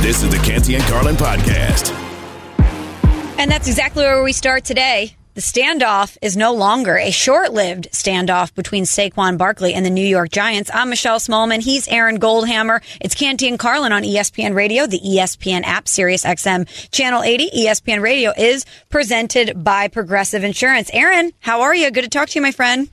This is the Canty and Carlin podcast. And that's exactly where we start today. The standoff is no longer a short lived standoff between Saquon Barkley and the New York Giants. I'm Michelle Smallmon. He's Aaron Goldhammer. It's Canty and Carlin on ESPN Radio, the ESPN app, Sirius XM Channel 80. ESPN Radio is presented by Progressive Insurance. Aaron, how are you? Good to talk to you, my friend.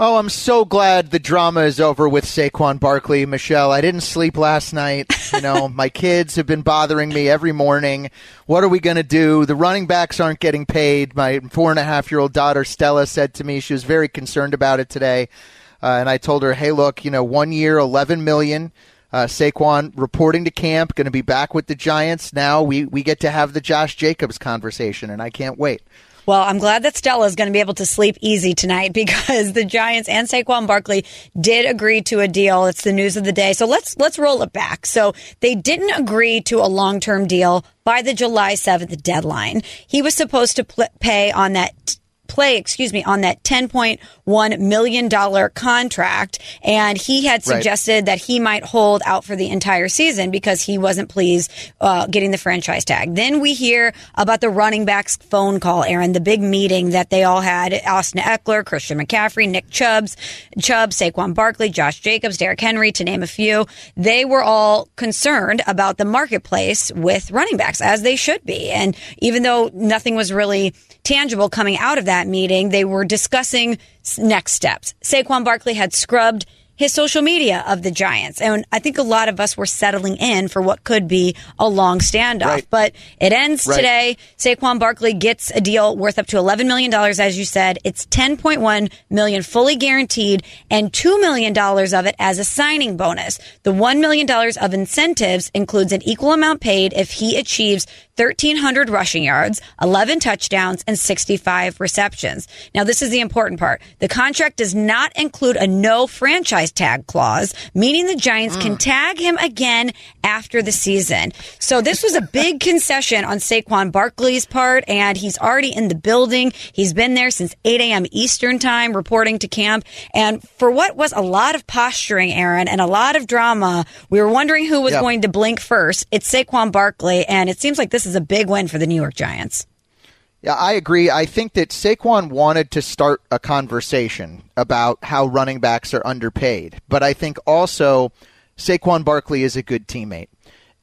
Oh, I'm so glad the drama is over with Saquon Barkley, Michelle. I didn't sleep last night. You know, my kids have been bothering me every morning. What are we going to do? The running backs aren't getting paid. My four and a half year old daughter, Stella, said to me she was very concerned about it today. Uh, and I told her, hey, look, you know, one year, 11 million. Uh, Saquon reporting to camp, going to be back with the Giants. Now we, we get to have the Josh Jacobs conversation, and I can't wait. Well, I'm glad that Stella is going to be able to sleep easy tonight because the Giants and Saquon Barkley did agree to a deal. It's the news of the day. So let's let's roll it back. So they didn't agree to a long-term deal by the July 7th deadline. He was supposed to pl- pay on that play, excuse me, on that $10.1 million contract. And he had suggested right. that he might hold out for the entire season because he wasn't pleased uh, getting the franchise tag. Then we hear about the running backs phone call, Aaron, the big meeting that they all had. Austin Ekeler, Christian McCaffrey, Nick Chubbs, Chubb, Saquon Barkley, Josh Jacobs, Derrick Henry, to name a few. They were all concerned about the marketplace with running backs, as they should be. And even though nothing was really tangible coming out of that meeting. They were discussing next steps. Saquon Barkley had scrubbed his social media of the Giants. And I think a lot of us were settling in for what could be a long standoff. Right. But it ends right. today. Saquon Barkley gets a deal worth up to $11 million, as you said. It's 10.1 million fully guaranteed and $2 million of it as a signing bonus. The $1 million of incentives includes an equal amount paid if he achieves 1,300 rushing yards, 11 touchdowns, and 65 receptions. Now, this is the important part. The contract does not include a no franchise tag clause, meaning the Giants mm. can tag him again after the season. So this was a big concession on Saquon Barkley's part, and he's already in the building. He's been there since 8 a.m. Eastern time reporting to camp. And for what was a lot of posturing, Aaron, and a lot of drama, we were wondering who was yep. going to blink first. It's Saquon Barkley, and it seems like this is a big win for the New York Giants. Yeah, I agree. I think that Saquon wanted to start a conversation about how running backs are underpaid, but I think also Saquon Barkley is a good teammate.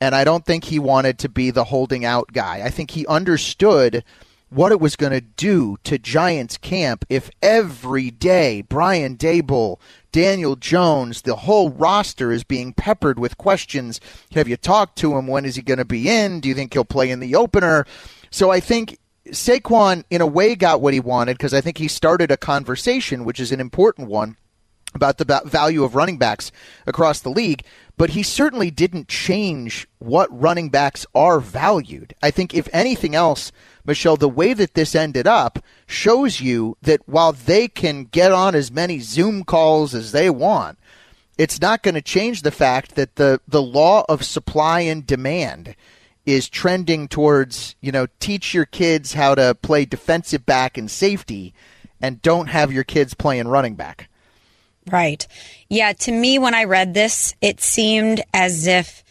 And I don't think he wanted to be the holding out guy. I think he understood what it was going to do to Giants camp if every day Brian Daboll, Daniel Jones, the whole roster is being peppered with questions. Have you talked to him? When is he going to be in? Do you think he'll play in the opener? So I think Saquon, in a way, got what he wanted because I think he started a conversation, which is an important one, about the value of running backs across the league. But he certainly didn't change what running backs are valued. I think, if anything else, Michelle, the way that this ended up shows you that while they can get on as many Zoom calls as they want, it's not going to change the fact that the, the law of supply and demand is trending towards, you know, teach your kids how to play defensive back and safety and don't have your kids playing running back. Right. Yeah, to me when I read this, it seemed as if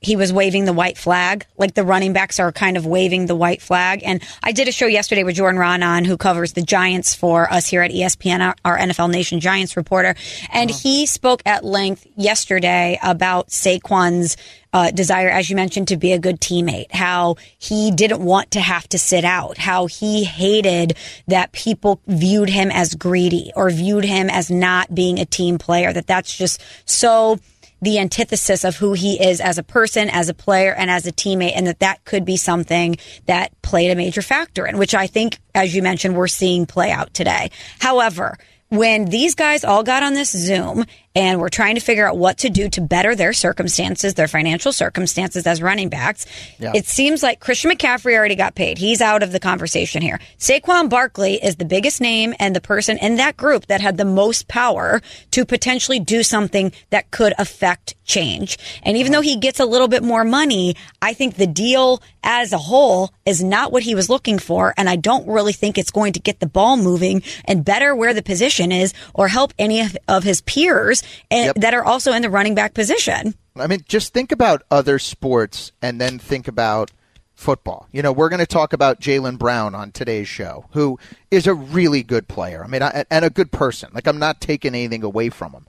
he was waving the white flag, like the running backs are kind of waving the white flag. And I did a show yesterday with Jordan Raanan, who covers the Giants for us here at ESPN, our NFL Nation Giants reporter. And uh-huh. he spoke at length yesterday about Saquon's uh, desire, as you mentioned, to be a good teammate, how he didn't want to have to sit out, how he hated that people viewed him as greedy or viewed him as not being a team player, that that's just so the antithesis of who he is as a person, as a player, and as a teammate, and that that could be something that played a major factor in, which I think, as you mentioned, we're seeing play out today. However, when these guys all got on this Zoom and were trying to figure out what to do to better their circumstances, their financial circumstances as running backs, Yeah. it seems like Christian McCaffrey already got paid. He's out of the conversation here. Saquon Barkley is the biggest name and the person in that group that had the most power to potentially do something that could affect change. And even though he gets a little bit more money, I think the deal as a whole is not what he was looking for. And I don't really think it's going to get the ball moving and better where the position is or help any of, of his peers and, Yep. that are also in the running back position. I mean, just think about other sports and then think about football. You know, we're going to talk about Jaylen Brown on today's show, who is a really good player. I mean, I, and a good person. Like, I'm not taking anything away from him.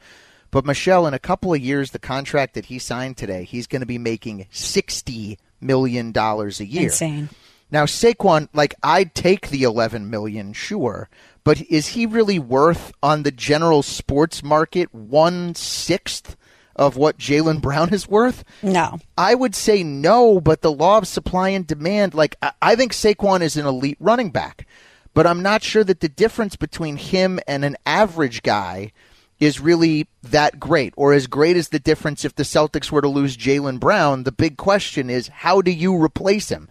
But Michelle, in a couple of years, the contract that he signed today, he's going to be making $60 million a year. Insane. Now Saquon, like I'd take the 11 million, sure, but is he really worth on the general sports market one sixth of what Jaylen Brown is worth? No. I would say no, but the law of supply and demand, like I- think Saquon is an elite running back, but I'm not sure that the difference between him and an average guy is really that great, or as great as the difference if the Celtics were to lose Jaylen Brown. The big question is how do you replace him?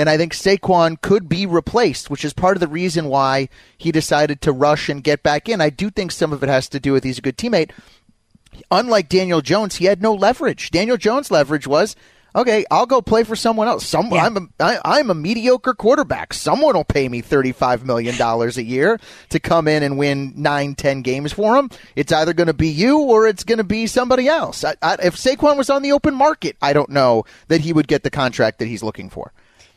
And I think Saquon could be replaced, which is part of the reason why he decided to rush and get back in. I do think some of it has to do with he's a good teammate unlike Daniel Jones, he had no leverage. Daniel Jones' leverage was, okay, I'll go play for someone else. Some, Yeah. I'm, a, I, I'm a mediocre quarterback. Someone will pay me $35 million a year to come in and win nine, ten games for him. It's either going to be you or it's going to be somebody else. I, I, if Saquon was on the open market, I don't know that he would get the contract that he's looking for.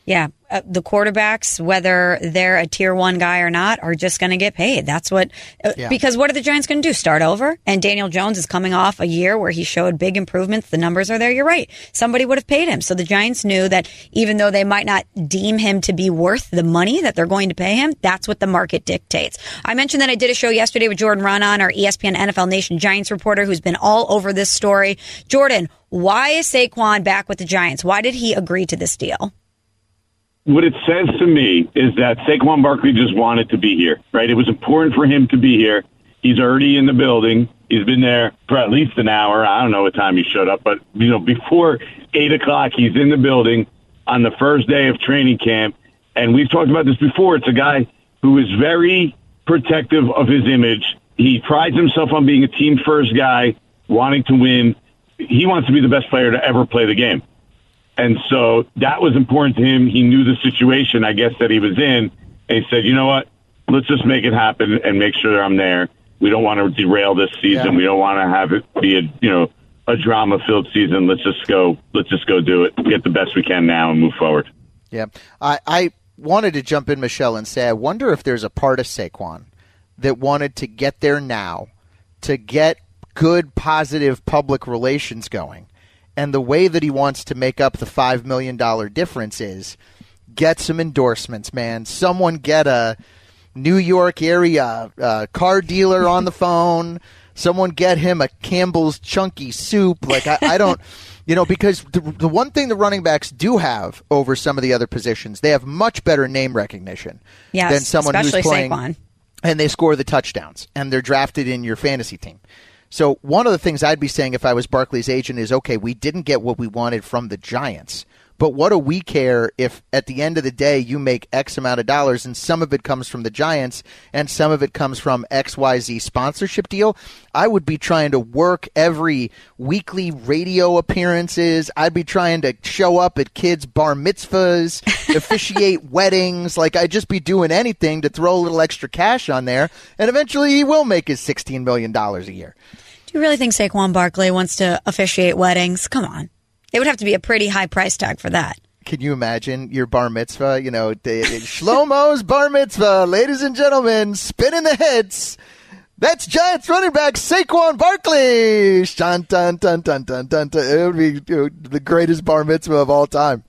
Yeah, uh, the quarterbacks, whether they're a tier one guy or not, are just going to get paid. That's what, uh, Yeah. because what are the Giants going to do? Start over? And Daniel Jones is coming off a year where he showed big improvements. The numbers are there. You're right. Somebody would have paid him. So the Giants knew that even though they might not deem him to be worth the money that they're going to pay him, that's what the market dictates. I mentioned that I did a show yesterday with Jordan Raanan, our ESPN NFL Nation Giants reporter, who's been all over this story. Jordan, why is Saquon back with the Giants? Why did he agree to this deal? What it says to me is that Saquon Barkley just wanted to be here, right? It was important for him to be here. He's already in the building. He's been there for at least an hour. I don't know what time he showed up, but you know, before eight o'clock, he's in the building on the first day of training camp. And we've talked about this before. It's a guy who is very protective of his image. He prides himself on being a team first guy, wanting to win. He wants to be the best player to ever play the game. And so that was important to him. He knew the situation, I guess, that he was in. And he said, you know what? Let's just make it happen and make sure I'm there. We don't want to derail this season. Yeah. We don't want to have it be a, you know, a drama filled season. Let's just go, let's just go do it. Get the best we can now and move forward. Yeah. I, I wanted to jump in, Michelle, and say I wonder if there's a part of Saquon that wanted to get there now, to get good, positive public relations going. And the way that he wants to make up the $5 million difference is get some endorsements, man. Someone get a New York area uh, car dealer on the phone. Someone get him a Campbell's chunky soup. Like I, I don't, you know, because the, the one thing the running backs do have over some of the other positions, they have much better name recognition Yes, than someone who's playing, Saquon. and they score the touchdowns, and they're drafted in your fantasy team. So one of the things I'd be saying if I was Barkley's agent is, okay, we didn't get what we wanted from the Giants. But what do we care if at the end of the day you make X amount of dollars and some of it comes from the Giants and some of it comes from XYZ sponsorship deal? I would be trying to work every weekly radio appearances. I'd be trying to show up at kids' bar mitzvahs, officiate weddings. Like I'd just be doing anything to throw a little extra cash on there. And eventually he will make his $16 million a year. You really think Saquon Barkley wants to officiate weddings? Come on. It would have to be a pretty high price tag for that. Can you imagine your bar mitzvah? You know, Shlomo's bar mitzvah, ladies and gentlemen, spinning the hits. That's Giants running back Saquon Barkley. Dun, dun, dun, dun, dun, dun, dun. It would be the greatest bar mitzvah of all time.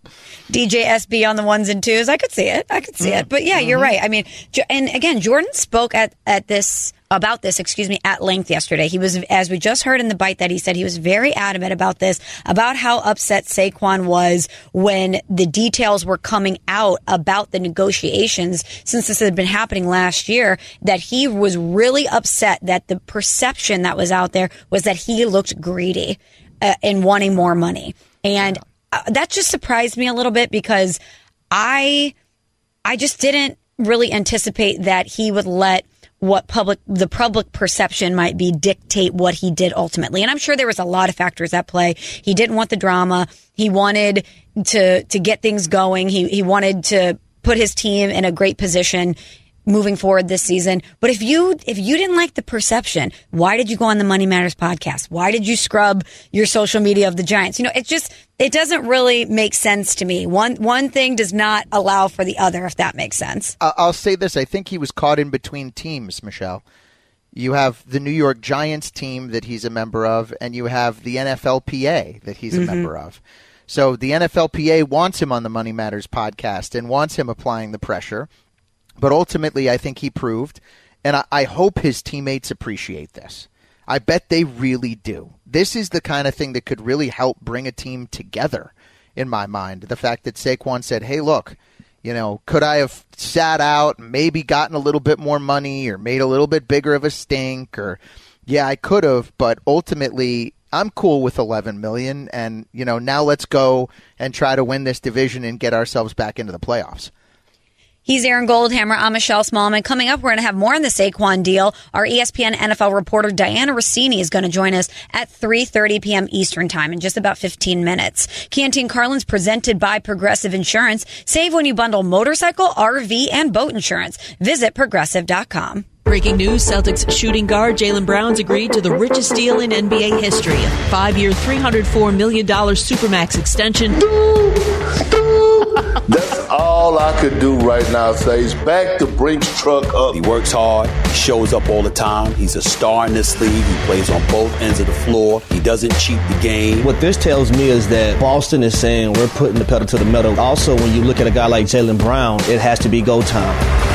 DJ SB on the ones and twos. I could see it. I could see it. Mm-hmm. But yeah, you're mm-hmm. right. I mean, and again, Jordan spoke at, at this, about this, excuse me, at length yesterday. He was, as we just heard in the bite that he said, he was very adamant about this, about how upset Saquon was when the details were coming out about the negotiations since this had been happening last year, that he was really upset that the perception that was out there was that he looked greedy uh, in wanting more money. And uh, that just surprised me a little bit because I I just didn't really anticipate that he would let what public the public perception might be dictate what he did ultimately. And I'm sure there was a lot of factors at play. He didn't want the drama. He wanted to to get things going. He he wanted to put his team in a great position moving forward this season. But if you if you didn't like the perception, why did you go on the Money Matters podcast? Why did you scrub your social media of the Giants? You know, it just it doesn't really make sense to me. One one thing does not allow for the other, if that makes sense. I'll say this: I think he was caught in between teams, Michelle. You have the New York Giants team that he's a member of, and you have the NFLPA that he's a mm-hmm. member of. So the NFLPA wants him on the Money Matters podcast and wants him applying the pressure. But ultimately, I think he proved, and I, I hope his teammates appreciate this. I bet they really do. This is the kind of thing that could really help bring a team together, in my mind. The fact that Saquon said, hey, look, you know, could I have sat out, maybe gotten a little bit more money or made a little bit bigger of a stink or yeah, I could have, but ultimately I'm cool with 11 million and you know, now let's go and try to win this division and get ourselves back into the playoffs. He's Aaron Goldhammer. I'm Michelle Smallmon. Coming up, we're going to have more on the Saquon deal. Our ESPN NFL reporter Dianna Russini is going to join us at 3:30 p.m. Eastern Time in just about 15 minutes. Canty and Carlin's presented by Progressive Insurance. Save when you bundle motorcycle, RV, and boat insurance. Visit progressive.com. Breaking news Celtics shooting guard Jaylen Brown's agreed to the richest deal in NBA history a five year, $304 million Supermax extension. That's all I could do right now. Says back the Brinks truck up. He works hard. He shows up all the time. He's a star in this league. He plays on both ends of the floor. He doesn't cheat the game. What this tells me is that Boston is saying we're putting the pedal to the metal. Also, when you look at a guy like Jaylen Brown, it has to be go time.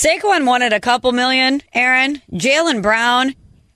Saquon wanted a couple million, Aaron. Jaylen Brown,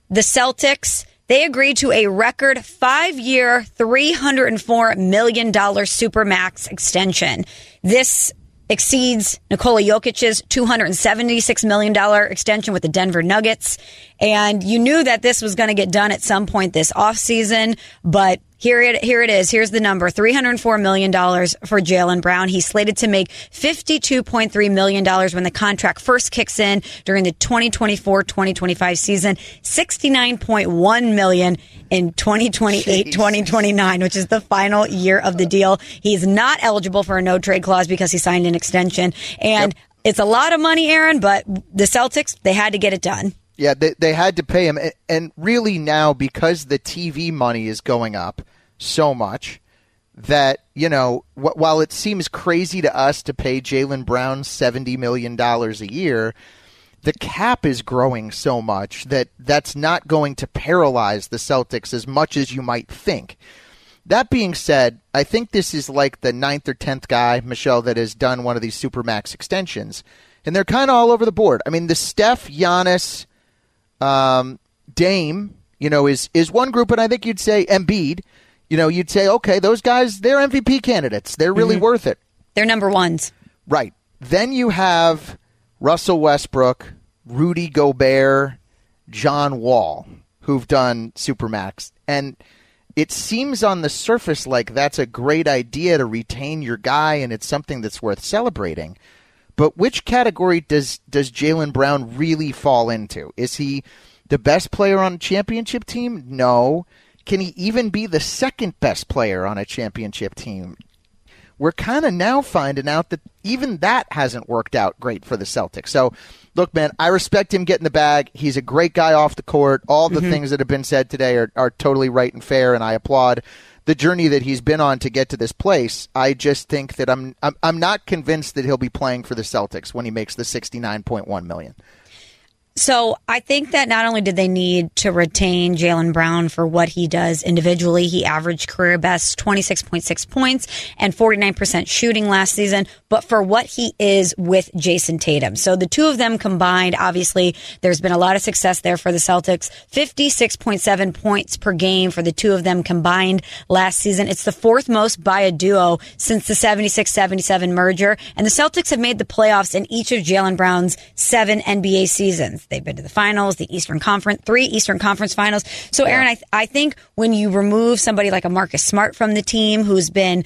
the Celtics, they agreed to a record five year, $304 million Supermax extension. This exceeds Nikola Jokic's $276 million extension with the Denver Nuggets. And you knew that this was going to get done at some point this offseason, but here it, here it is. Here's the number. $304 million for Jaylen Brown. He's slated to make $52.3 million when the contract first kicks in during the 2024-2025 season. 69.1 million in 2028-2029, which is the final year of the deal. He's not eligible for a no trade clause because he signed an extension. And it's a lot of money, Aaron, but the Celtics, they had to get it done. Yeah, they, they had to pay him. And really now, because the TV money is going up so much, that, you know, wh- while it seems crazy to us to pay Jaylen Brown $70 million a year, the cap is growing so much that that's not going to paralyze the Celtics as much as you might think. That being said, I think this is like the ninth or tenth guy, Michelle, that has done one of these supermax extensions, and they're kind of all over the board. I mean, the Steph, Giannis, um, Dame, you know, is is one group, and I think you'd say Embiid. You know, you'd say, okay, those guys, they're MVP candidates. They're really worth it. They're number ones. Right. Then you have Russell Westbrook, Rudy Gobert, John Wall, who've done Supermax. And it seems on the surface like that's a great idea to retain your guy and it's something that's worth celebrating. But which category does does Jaylen Brown really fall into? Is he the best player on a championship team? No. Can he even be the second best player on a championship team? we're kind of now finding out that even that hasn't worked out great for the Celtics. So, look, man, I respect him getting the bag. He's a great guy off the court. All the mm-hmm. things that have been said today are, are totally right and fair, and I applaud the journey that he's been on to get to this place. I just think that I'm I'm, I'm not convinced that he'll be playing for the Celtics when he makes the 69.1 million. So I think that not only did they need to retain Jaylen Brown for what he does individually, he averaged career best 26.6 points and 49% shooting last season, but for what he is with Jayson Tatum. So the two of them combined, obviously, there's been a lot of success there for the Celtics. 56.7 points per game for the two of them combined last season. It's the fourth most by a duo since the 76-77 merger, and the Celtics have made the playoffs in each of Jaylen Brown's seven NBA seasons. They've been to the finals, the Eastern Conference, three Eastern Conference finals. So, Aaron, I, th- I think when you remove somebody like a Marcus Smart from the team who's been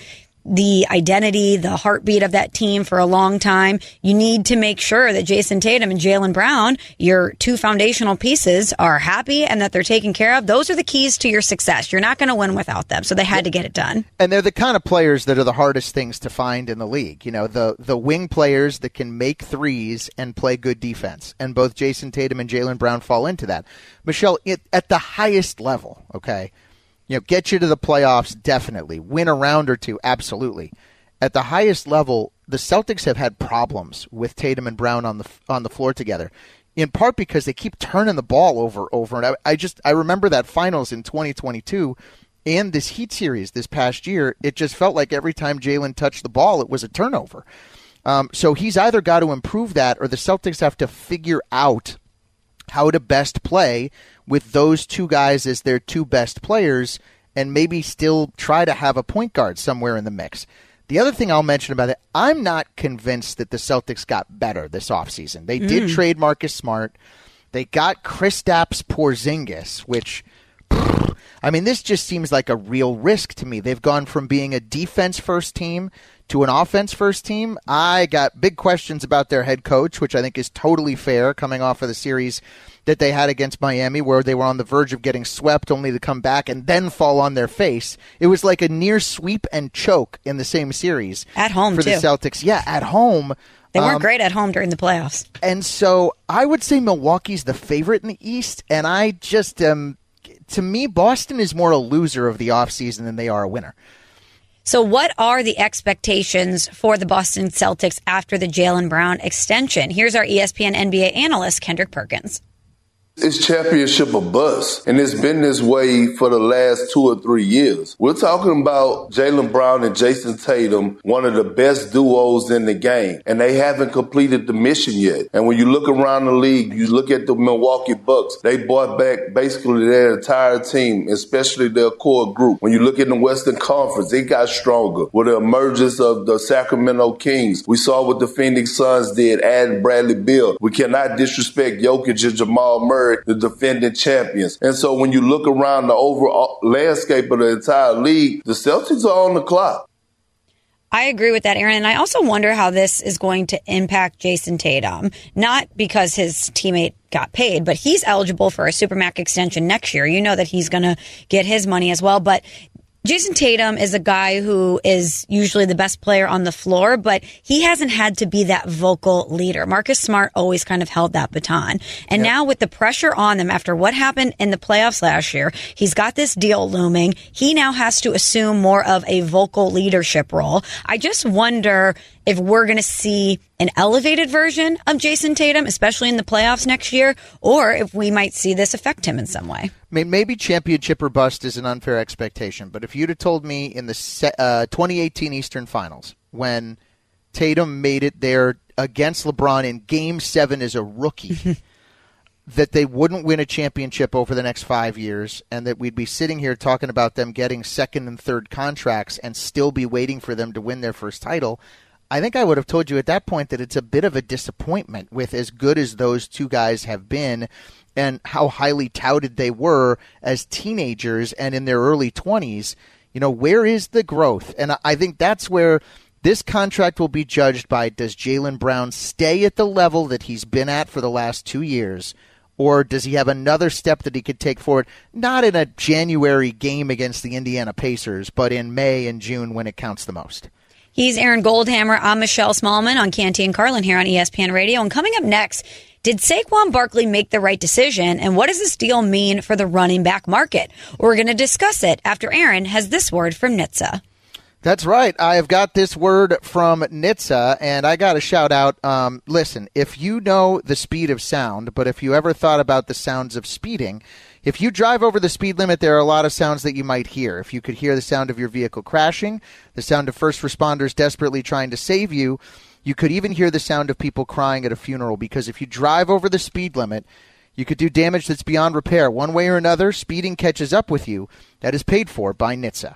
the identity, the heartbeat of that team for a long time. You need to make sure that Jayson Tatum and Jaylen Brown, your two foundational pieces, are happy and that they're taken care of. Those are the keys to your success. You're not going to win without them. So they had to get it done. And they're the kind of players that are the hardest things to find in the league. You know, the the wing players that can make threes and play good defense. And both Jayson Tatum and Jaylen Brown fall into that. Michelle, it, at the highest level, okay, you know, get you to the playoffs, definitely. Win a round or two, absolutely. At the highest level, the Celtics have had problems with Tatum and Brown on the on the floor together, in part because they keep turning the ball over over. And I, I just I remember that finals in 2022 and this Heat series this past year. It just felt like every time Jaylen touched the ball, it was a turnover. Um, so he's either got to improve that, or the Celtics have to figure out how to best play with those two guys as their two best players and maybe still try to have a point guard somewhere in the mix. The other thing I'll mention about it, I'm not convinced that the Celtics got better this offseason. They mm. did trade Marcus Smart. They got Kristaps Porzingis, which I mean, this just seems like a real risk to me. They've gone from being a defense first team to an offense first team. I got big questions about their head coach, which I think is totally fair coming off of the series that they had against Miami, where they were on the verge of getting swept only to come back and then fall on their face. It was like a near sweep and choke in the same series. At home, for too. the Celtics. Yeah, at home. They weren't um, great at home during the playoffs. And so I would say Milwaukee's the favorite in the East, and I just um to me Boston is more a loser of the offseason than they are a winner. So, what are the expectations for the Boston Celtics after the Jaylen Brown extension? Here's our ESPN NBA analyst, Kendrick Perkins. It's championship or bust. And it's been this way for the last two or three years. We're talking about Jaylen Brown and Jayson Tatum, one of the best duos in the game. And they haven't completed the mission yet. And when you look around the league, you look at the Milwaukee Bucks, they brought back basically their entire team, especially their core group. When you look in the Western Conference, it got stronger with the emergence of the Sacramento Kings. We saw what the Phoenix Suns did, adding Bradley Beal. We cannot disrespect Jokic and Jamal Murray the defending champions. And so when you look around the overall landscape of the entire league, the Celtics are on the clock. I agree with that, Aaron. And I also wonder how this is going to impact Jayson Tatum. Not because his teammate got paid, but he's eligible for a Supermax extension next year. You know that he's going to get his money as well. But Jayson Tatum is a guy who is usually the best player on the floor, but he hasn't had to be that vocal leader. Marcus Smart always kind of held that baton. And yep. now with the pressure on them after what happened in the playoffs last year, he's got this deal looming. He now has to assume more of a vocal leadership role. I just wonder if we're going to see an elevated version of Jayson Tatum, especially in the playoffs next year, or if we might see this affect him in some way. Mean, maybe championship or bust is an unfair expectation, but if you'd have told me in the uh, 2018 Eastern Finals when Tatum made it there against LeBron in Game Seven as a rookie. that they wouldn't win a championship over the next five years, and that we'd be sitting here talking about them getting second and third contracts and still be waiting for them to win their first title. I think I would have told you at that point that it's a bit of a disappointment with as good as those two guys have been and how highly touted they were as teenagers and in their early 20s. You know, where is the growth? And I think that's where this contract will be judged by does Jaylen Brown stay at the level that he's been at for the last two years? Or does he have another step that he could take forward? Not in a January game against the Indiana Pacers, but in May and June when it counts the most. He's Aaron Goldhammer. I'm Michelle Smallmon on Canty and Carlin here on ESPN Radio. And coming up next, did Saquon Barkley make the right decision? And what does this deal mean for the running back market? We're going to discuss it after Aaron has this word from NHTSA. That's right. I have got this word from NHTSA, and I got to shout out. Um, listen, if you know the speed of sound, but if you ever thought about the sounds of speeding, if you drive over the speed limit, there are a lot of sounds that you might hear. If you could hear the sound of your vehicle crashing, the sound of first responders desperately trying to save you, you could even hear the sound of people crying at a funeral because if you drive over the speed limit, you could do damage that's beyond repair. One way or another, speeding catches up with you. That is paid for by NHTSA.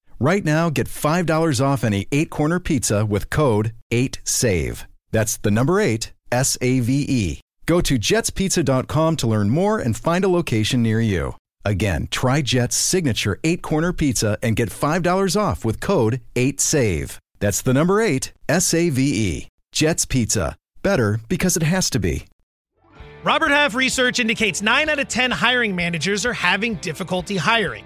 Right now, get $5 off any eight corner pizza with code 8SAVE. That's the number eight, S A V E. Go to jetspizza.com to learn more and find a location near you. Again, try Jet's signature eight corner pizza and get $5 off with code 8SAVE. That's the number eight, S A V E. Jet's Pizza. Better because it has to be. Robert Half research indicates 9 out of 10 hiring managers are having difficulty hiring.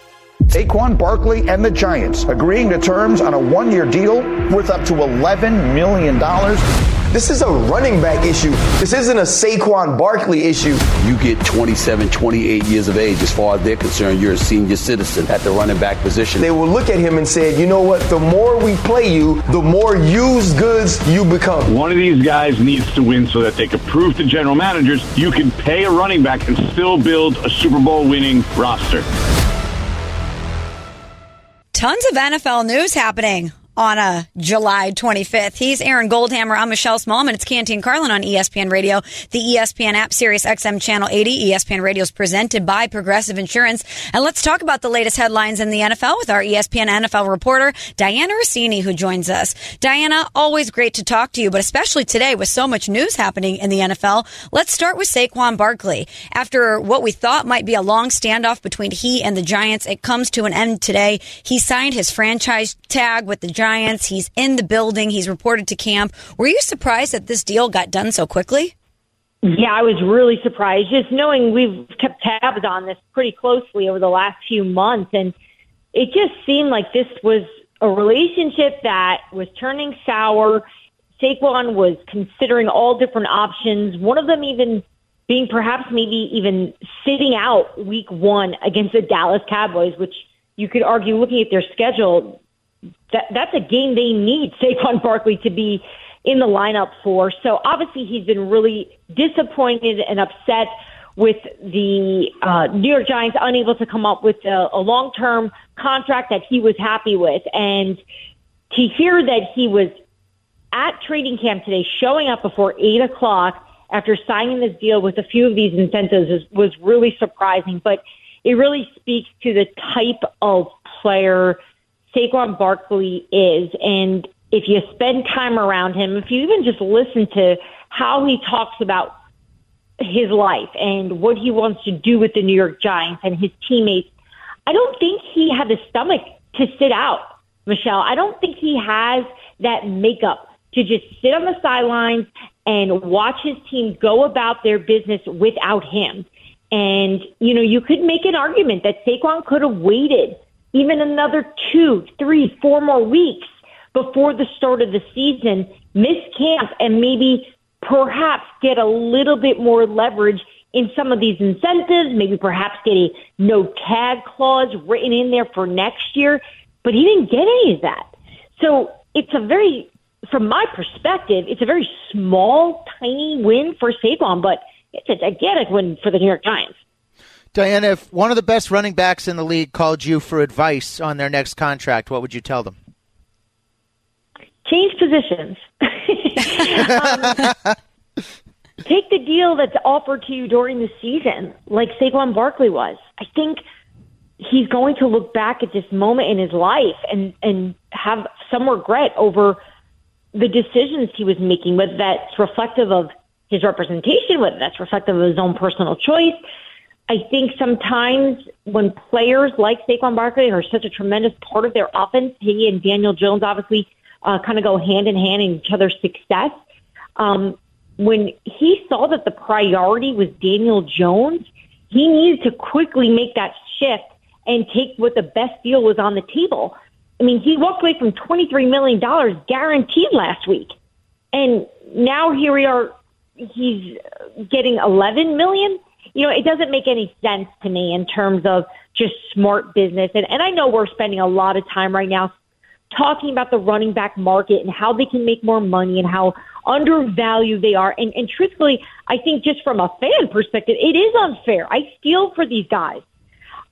Saquon Barkley and the Giants agreeing to terms on a one year deal worth up to $11 million. This is a running back issue. This isn't a Saquon Barkley issue. You get 27, 28 years of age. As far as they're concerned, you're a senior citizen at the running back position. They will look at him and say, you know what? The more we play you, the more used goods you become. One of these guys needs to win so that they can prove to general managers you can pay a running back and still build a Super Bowl winning roster. Tons of NFL news happening on a July 25th. He's Aaron Goldhammer. I'm Michelle Smallmon. It's Canty and Carlin on ESPN Radio, the ESPN app, Sirius XM Channel 80. ESPN Radio is presented by Progressive Insurance. And let's talk about the latest headlines in the NFL with our ESPN NFL reporter, Dianna Russini, who joins us. Dianna, always great to talk to you, but especially today with so much news happening in the NFL. Let's start with Saquon Barkley. After what we thought might be a long standoff between he and the Giants, it comes to an end today. He signed his franchise tag with the Giants. He's in the building. He's reported to camp. Were you surprised that this deal got done so quickly? Yeah, I was really surprised just knowing we've kept tabs on this pretty closely over the last few months. And it just seemed like this was a relationship that was turning sour. Saquon was considering all different options, one of them even being perhaps maybe even sitting out week one against the Dallas Cowboys, which you could argue looking at their schedule, that that's a game they need Saquon Barkley to be in the lineup for. So obviously he's been really disappointed and upset with the uh, New York Giants unable to come up with a, a long-term contract that he was happy with, and to hear that he was at training camp today, showing up before eight o'clock after signing this deal with a few of these incentives was, was really surprising. But it really speaks to the type of player Saquon Barkley is. And if you spend time around him, if you even just listen to how he talks about his life and what he wants to do with the New York Giants and his teammates, I don't think he had the stomach to sit out, Michelle. I don't think he has that makeup to just sit on the sidelines and watch his team go about their business without him. And, you know, you could make an argument that Saquon could have waited even another two, three, four more weeks before the start of the season, miss camp, and maybe perhaps get a little bit more leverage in some of these incentives, maybe perhaps get a no tag clause written in there for next year. But he didn't get any of that. So it's a very, from my perspective, it's a very small, tiny win for Saquon, but it's a gigantic win for the New York Giants. Dianna, if one of the best running backs in the league called you for advice on their next contract, what would you tell them? Change positions. um, take the deal that's offered to you during the season, like Saquon Barkley was. I think he's going to look back at this moment in his life and and have some regret over the decisions he was making, whether that's reflective of his representation, whether that's reflective of his own personal choice. I think sometimes when players like Saquon Barkley are such a tremendous part of their offense, he and Daniel Jones obviously uh, kind of go hand in hand in each other's success. Um, when he saw that the priority was Daniel Jones, he needed to quickly make that shift and take what the best deal was on the table. I mean, he walked away from $23 million guaranteed last week. And now here we are, he's getting 11 million. You know, it doesn't make any sense to me in terms of just smart business. And, and I know we're spending a lot of time right now talking about the running back market and how they can make more money and how undervalued they are. And, and truthfully, I think just from a fan perspective, it is unfair. I feel for these guys.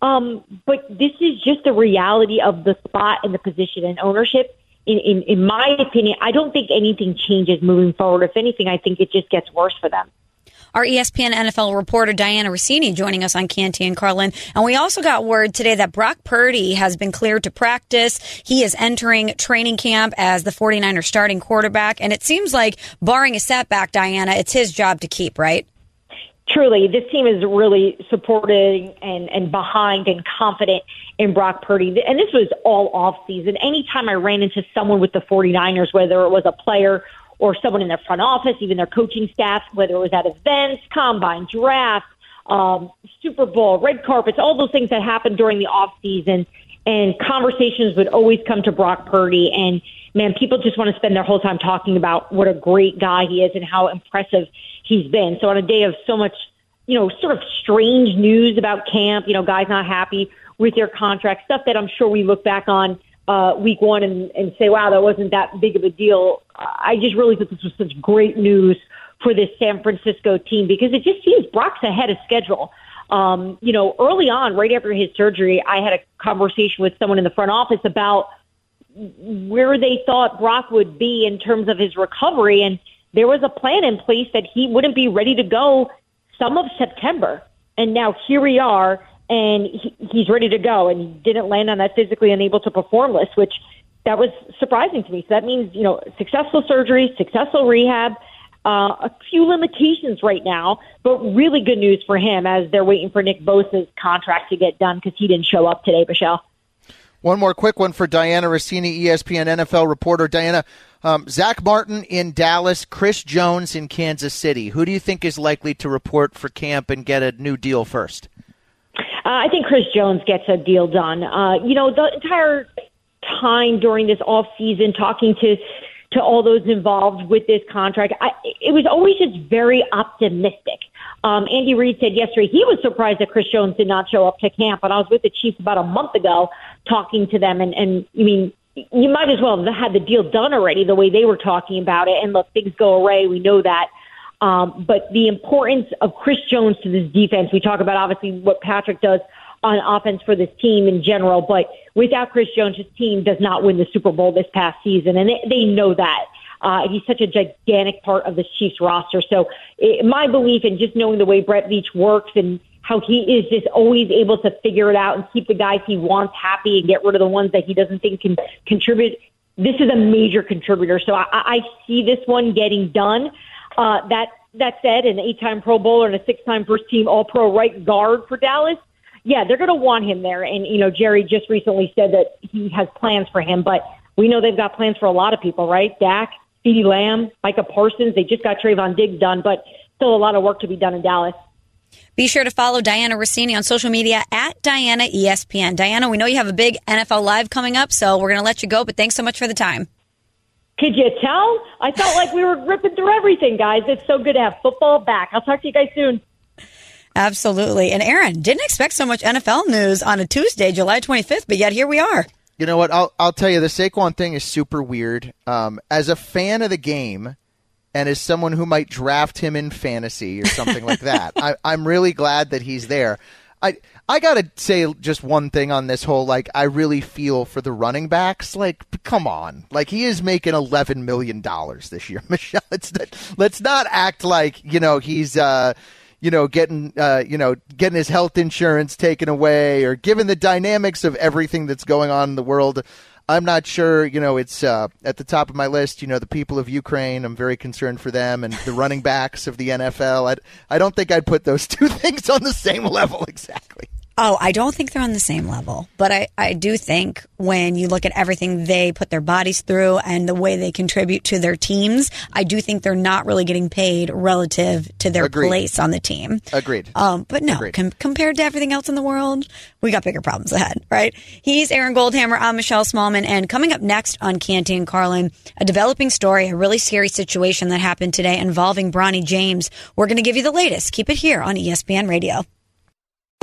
Um, but this is just the reality of the spot and the position and ownership. In, in, in my opinion, I don't think anything changes moving forward. If anything, I think it just gets worse for them our ESPN NFL reporter Dianna Russini joining us on Canty and Carlin. And we also got word today that Brock Purdy has been cleared to practice. He is entering training camp as the 49ers starting quarterback. And it seems like, barring a setback, Dianna, it's his job to keep, right? truly, this team is really supporting and, and behind and confident in Brock Purdy. And this was all off season. Anytime I ran into someone with the 49ers, whether it was a player or someone in their front office, even their coaching staff, whether it was at events, combine, draft, um, Super Bowl, red carpets, all those things that happened during the off season. And conversations would always come to Brock Purdy. And man, people just want to spend their whole time talking about what a great guy he is and how impressive he's been. So on a day of so much, you know, sort of strange news about camp, you know, guys not happy with their contract, stuff that I'm sure we look back on uh, week one and, and say, wow, that wasn't that big of a deal. I just really thought this was such great news for this San Francisco team because it just seems Brock's ahead of schedule. Um, you know, early on, right after his surgery, I had a conversation with someone in the front office about where they thought Brock would be in terms of his recovery. And there was a plan in place that he wouldn't be ready to go some of September. And now here we are and he, he's ready to go. And he didn't land on that physically unable to perform list, which that was surprising to me. So that means you know successful surgery, successful rehab. Uh, a few limitations right now, but really good news for him as they're waiting for Nick Bosa's contract to get done because he didn't show up today, Michelle. One more quick one for Dianna Russini, ESPN NFL reporter. Dianna, um, Zack Martin in Dallas, Chris Jones in Kansas City. Who do you think is likely to report for camp and get a new deal first? Uh, I think Chris Jones gets a deal done. Uh, you know, the entire time during this off season, talking to to all those involved with this contract, I, it was always just very optimistic. Um, Andy Reid said yesterday he was surprised that Chris Jones did not show up to camp, and I was with the Chiefs about a month ago talking to them, and and I mean. You might as well have had the deal done already the way they were talking about it. And look, things go away. We know that. Um, but the importance of Chris Jones to this defense, we talk about obviously what Patrick does on offense for this team in general, but without Chris Jones, his team does not win the Super Bowl this past season, and they, they know that. Uh, he's such a gigantic part of the Chiefs roster. So it, my belief in just knowing the way Brett Veach works and how he is just always able to figure it out and keep the guys he wants happy and get rid of the ones that he doesn't think can contribute. This is a major contributor. So I, I see this one getting done. Uh, that that said, an eight-time Pro Bowler and a six-time first-team All-Pro right guard for Dallas. Yeah, they're going to want him there. And you know, Jerry just recently said that he has plans for him, but we know they've got plans for a lot of people, right? Dak, CeeDee Lamb, Micah Parsons. They just got Trevon Diggs done, but still a lot of work to be done in Dallas. Be sure to follow Dianna Russini on social media at Diana ESPN. Dianna, we know you have a big NFL Live coming up, so we're going to let you go, but thanks so much for the time. Could you tell? I felt like we were ripping through everything, guys. It's so good to have football back. I'll talk to you guys soon. Absolutely. And Aaron, didn't expect so much NFL news on a Tuesday, July 25th, but yet here we are. You know what? I'll I'll tell you the Saquon thing is super weird. Um, as a fan of the game, and as someone who might draft him in fantasy or something like that, I, I'm really glad that he's there. I I gotta say just one thing on this whole like I really feel for the running backs. Like, come on, like he is making eleven million dollars this year, Michelle. It's let's not act like you know he's uh you know, getting, uh, you know, getting his health insurance taken away, or given the dynamics of everything that's going on in the world. I'm not sure. You know, it's uh, at the top of my list. You know, the people of Ukraine. I'm very concerned for them, and the running backs of the NFL. I I don't think I'd put those two things on the same level exactly. Oh, I don't think they're on the same level, but I, I do think when you look at everything they put their bodies through and the way they contribute to their teams, I do think they're not really getting paid relative to their Agreed. place on the team. Agreed. Um, but no, Agreed. com- compared to everything else in the world, we got bigger problems ahead, right? He's Aaron Goldhammer. I'm Michelle Smallmon. And coming up next on Canty and Carlin, a developing story, a really scary situation that happened today involving Bronny James. We're going to give you the latest. Keep it here on ESPN Radio.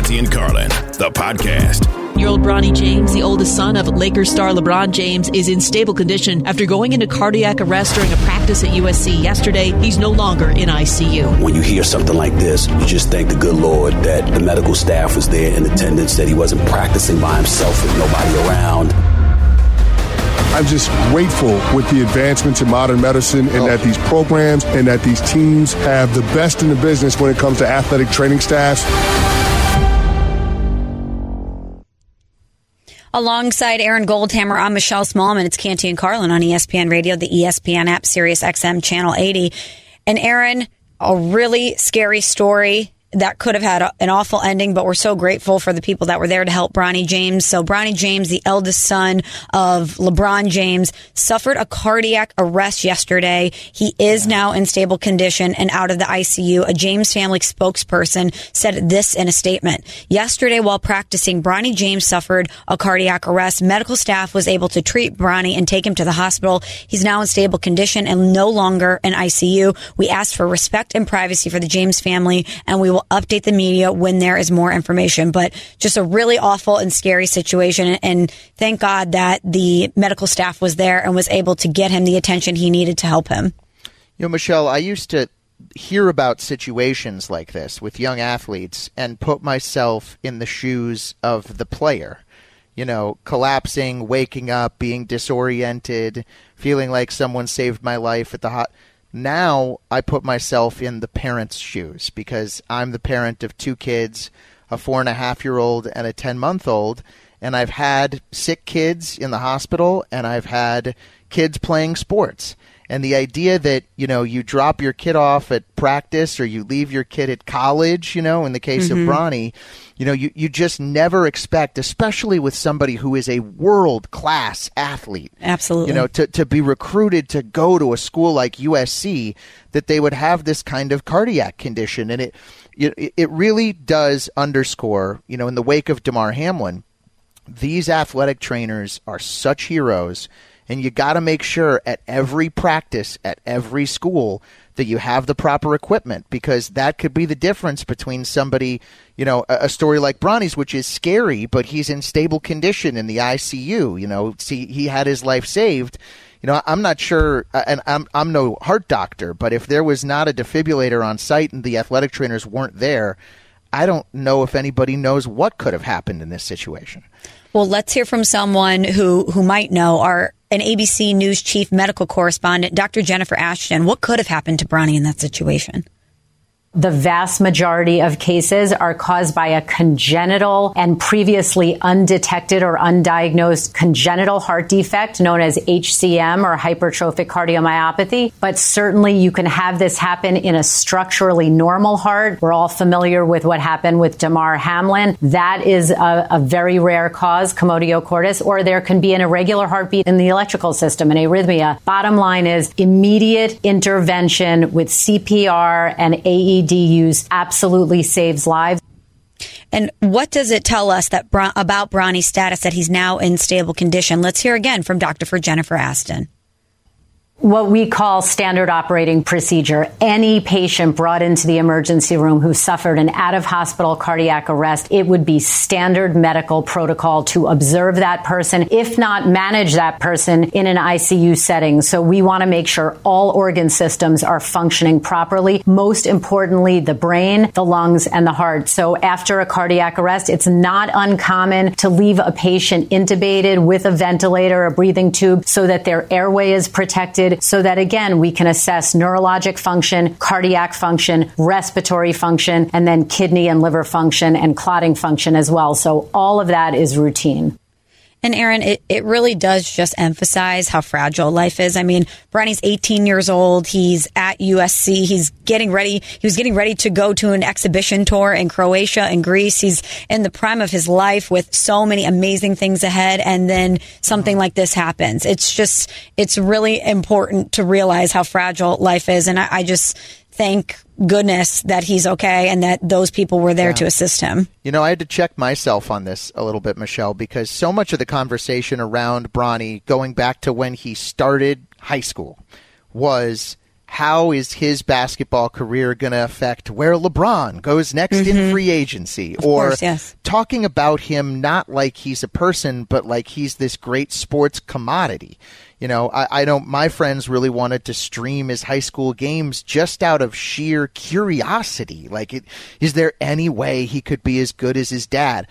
Canty and Carlin, the podcast. Year old Bronny James, the oldest son of Lakers star LeBron James, is in stable condition after going into cardiac arrest during a practice at USC yesterday. He's no longer in ICU. When you hear something like this, you just thank the good Lord that the medical staff was there in attendance, that he wasn't practicing by himself with nobody around. I'm just grateful with the advancements in modern medicine and that these programs and that these teams have the best in the business when it comes to athletic training staffs. Alongside Aaron Goldhammer, I'm Michelle Smallmon. It's Canty and Carlin on ESPN Radio, the ESPN app, Sirius XM Channel 80. And Aaron, a really scary story that could have had a, an awful ending, but we're so grateful for the people that were there to help Bronny James. So Bronny James, the eldest son of LeBron James, suffered a cardiac arrest yesterday. He is now in stable condition and out of the ICU. A James family spokesperson said this in a statement. Yesterday, while practicing, Bronny James suffered a cardiac arrest. Medical staff was able to treat Bronny and take him to the hospital. He's now in stable condition and no longer in ICU. We asked for respect and privacy for the James family, and we will update the media when there is more information. But just a really awful and scary situation. And thank God that the medical staff was there and was able to get him the attention he needed to help him. You know, Michelle, I used to hear about situations like this with young athletes and put myself in the shoes of the player. You know, collapsing, waking up, being disoriented, feeling like someone saved my life at the hot. Now I put myself in the parent's shoes because I'm the parent of two kids, a four and a half year old and a 10 month old. and I've had sick kids in the hospital, and I've had kids playing sports. And the idea that, you know, you drop your kid off at practice or you leave your kid at college, you know, in the case Mhm. of Bronny, you know, you, you just never expect, especially with somebody who is a world class athlete. Absolutely. You know, to, to be recruited to go to a school like USC, that they would have this kind of cardiac condition. And it, it, it really does underscore, you know, in the wake of Damar Hamlin, these athletic trainers are such heroes and you got to make sure at every practice at every school that you have the proper equipment because that could be the difference between somebody you know a, story like Bronny's which is scary but he's in stable condition in the ICU you know see he had his life saved. You know I'm not sure uh, and I'm I'm no heart doctor but if there was not a defibrillator on site and the athletic trainers weren't there I don't know if anybody knows what could have happened in this situation Well, let's hear from someone who who might know. Our an ABC News chief medical correspondent, Dr. Jennifer Ashton. What could have happened to Bronny in that situation? The vast majority of cases are caused by a congenital and previously undetected or undiagnosed congenital heart defect known as HCM or hypertrophic cardiomyopathy. But certainly you can have this happen in a structurally normal heart. We're all familiar with what happened with Damar Hamlin. That is a, a very rare cause, commotio cordis, or there can be an irregular heartbeat in the electrical system, an arrhythmia. Bottom line is immediate intervention with CPR and AED use absolutely saves lives. And what does it tell us that about Bronny's status that he's now in stable condition? Let's hear again from Dr. for Jennifer Ashton. What we call standard operating procedure. Any patient brought into the emergency room who suffered an out of hospital cardiac arrest, it would be standard medical protocol to observe that person, if not manage that person in an ICU setting. So we want to make sure all organ systems are functioning properly. Most importantly, the brain, the lungs, and the heart. So after a cardiac arrest, it's not uncommon to leave a patient intubated with a ventilator, a breathing tube, so that their airway is protected so that again we can assess neurologic function, cardiac function, respiratory function, and then kidney and liver function and clotting function as well. So all of that is routine. And Aaron, it, it really does just emphasize how fragile life is. I mean, Bronny's 18 years old. He's at USC. He's getting ready. He was getting ready to go to an exhibition tour in Croatia and Greece. He's in the prime of his life with so many amazing things ahead. And then something like this happens. It's just, it's really important to realize how fragile life is. And I, I just thank goodness that he's okay and that those people were there Yeah. to assist him. You know, I had to check myself on this a little bit, Michelle, because so much of the conversation around Bronny going back to when he started high school was how is his basketball career going to affect where LeBron goes next in mm-hmm. free agency? Of or course, yes. talking about him not like he's a person, but like he's this great sports commodity. You know, I, I know my friends really wanted to stream his high school games just out of sheer curiosity. Like, it, is there any way he could be as good as his dad?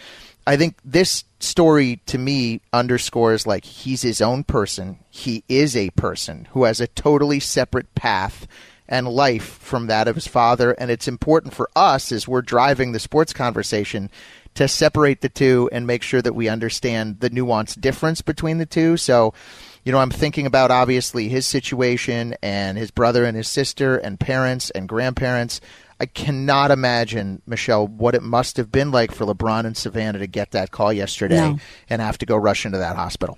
I think this story to me underscores like he's his own person. He is a person who has a totally separate path and life from that of his father. And it's important for us as we're driving the sports conversation to separate the two and make sure that we understand the nuanced difference between the two. So, you know, I'm thinking about obviously his situation and his brother and his sister and parents and grandparents. I cannot imagine, Michelle, what it must have been like for LeBron and Savannah to get that call yesterday No. and have to go rush into that hospital.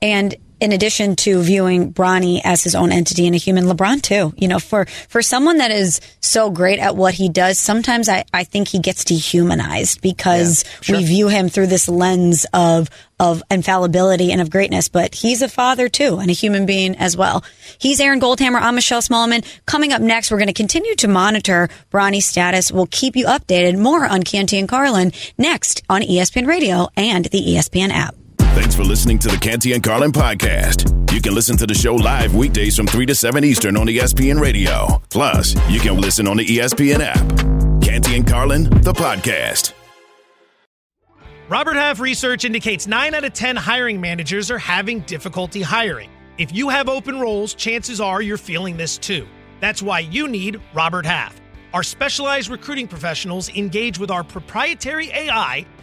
And in addition to viewing Bronny as his own entity and a human, LeBron too. You know, for for someone that is so great at what he does, sometimes I, I think he gets dehumanized because we view him through this lens of of infallibility and of greatness. But he's a father too and a human being as well. He's Aaron Goldhammer. I'm Michelle Smallmon. Coming up next, we're going to continue to monitor Bronny's status. We'll keep you updated more on Canty and Carlin next on ESPN Radio and the ESPN app. Thanks for listening to the Canty and Carlin podcast. You can listen to the show live weekdays from 3 to 7 Eastern on ESPN Radio. Plus, you can listen on the ESPN app. Canty and Carlin, the podcast. Robert Half research indicates 9 out of 10 hiring managers are having difficulty hiring. If you have open roles, chances are you're feeling this too. That's why you need Robert Half. Our specialized recruiting professionals engage with our proprietary AI